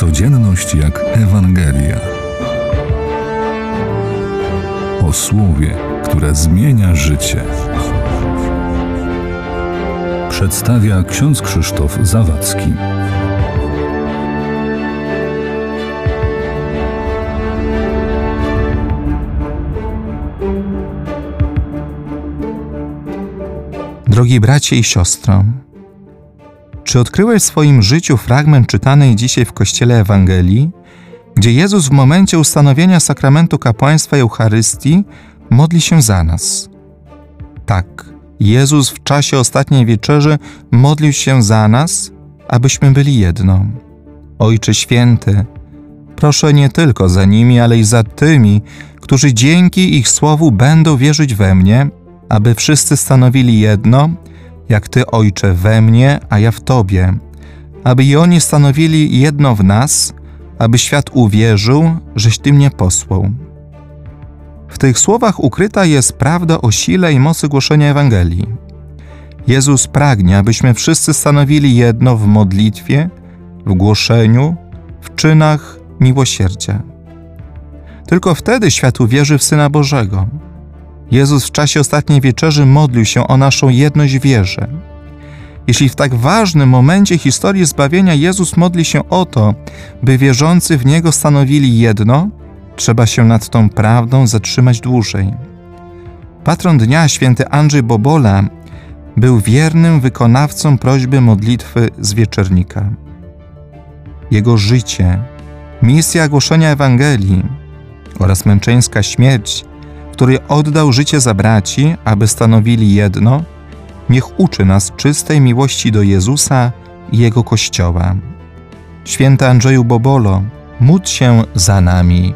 Codzienność jak Ewangelia. O słowie, które zmienia życie. Przedstawia ksiądz Krzysztof Zawadzki. Drogi bracie i siostro, czy odkryłeś w swoim życiu fragment czytanej dzisiaj w Kościele Ewangelii, gdzie Jezus w momencie ustanowienia sakramentu kapłaństwa Eucharystii modli się za nas? Tak, Jezus w czasie ostatniej wieczerzy modlił się za nas, abyśmy byli jedno. Ojcze Święty, proszę nie tylko za nimi, ale i za tymi, którzy dzięki ich słowu będą wierzyć we mnie, aby wszyscy stanowili jedno, jak Ty, Ojcze, we mnie, a ja w Tobie, aby i oni stanowili jedno w nas, aby świat uwierzył, żeś Ty mnie posłał. W tych słowach ukryta jest prawda o sile i mocy głoszenia Ewangelii. Jezus pragnie, abyśmy wszyscy stanowili jedno w modlitwie, w głoszeniu, w czynach miłosierdzia. Tylko wtedy świat uwierzy w Syna Bożego. Jezus w czasie ostatniej wieczerzy modlił się o naszą jedność wierze. Jeśli w tak ważnym momencie historii zbawienia Jezus modli się o to, by wierzący w Niego stanowili jedno, trzeba się nad tą prawdą zatrzymać dłużej. Patron dnia, święty Andrzej Bobola, był wiernym wykonawcą prośby modlitwy z wieczernika. Jego życie, misja głoszenia Ewangelii oraz męczeńska śmierć który oddał życie za braci, aby stanowili jedno, niech uczy nas czystej miłości do Jezusa i Jego Kościoła. Święty Andrzeju Bobolo, módl się za nami.